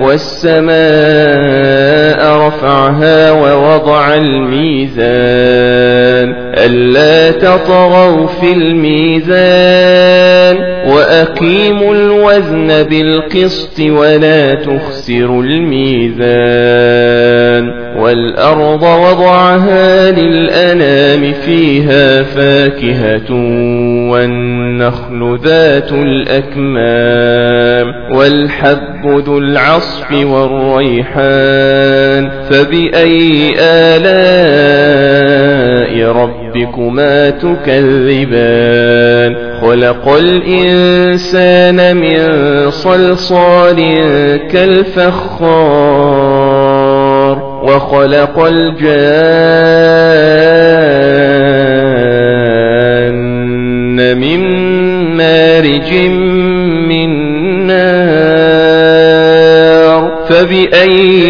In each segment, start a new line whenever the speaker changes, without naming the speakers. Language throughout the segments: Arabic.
والسماء رفعها ووضع الميزان. ألا تطغوا في الميزان. وأقيموا الوزن بالقسط ولا تخسروا الميزان والأرض وضعها للأنام فيها فاكهة والنخل ذات الأكمام والحب ذو العصف والريحان فبأي ربكما تكذبان. خلق الإنسان من صلصال كالفخار وخلق الجان من مارج من نار. فبأي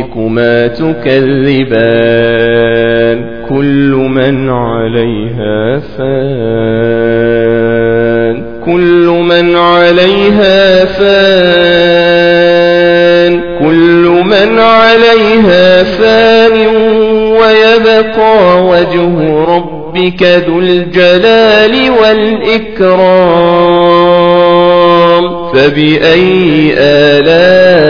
ربكما تكذبان. كل من عليها فان. كل من عليها فان. كل من عليها فان. ويبقى وجه ربك ذو الجلال والإكرام. فبأي آلاء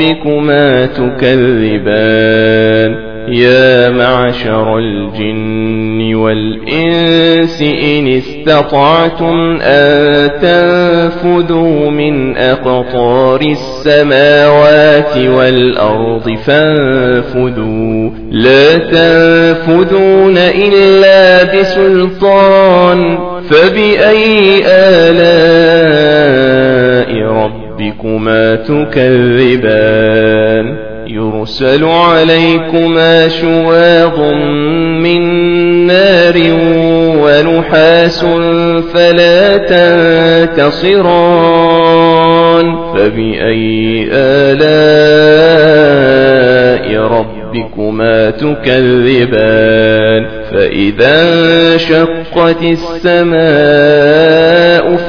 ربكما تكذبان يا معشر الجن والإنس إن استطعتم أن تنفذوا من أقطار السماوات والأرض فانفذوا. لا تنفذون إلا بسلطان. فبأي آلاء ربكما تكذبان. يرسل عليكما شواظ من نار ونحاس فلا تنتصران. فبأي آلاء ربكما تكذبان. فإذا انشقت السماء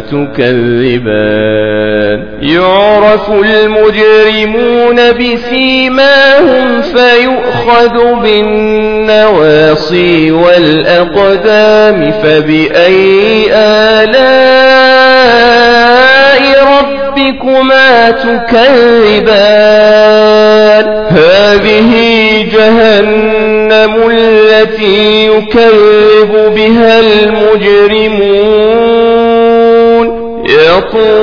تكذبان. يعرف المجرمون بسيماهم فيؤخذ بالنواصي والأقدام فبأي آلاء ربكما تكذبان؟ هذه جهنم التي يكذب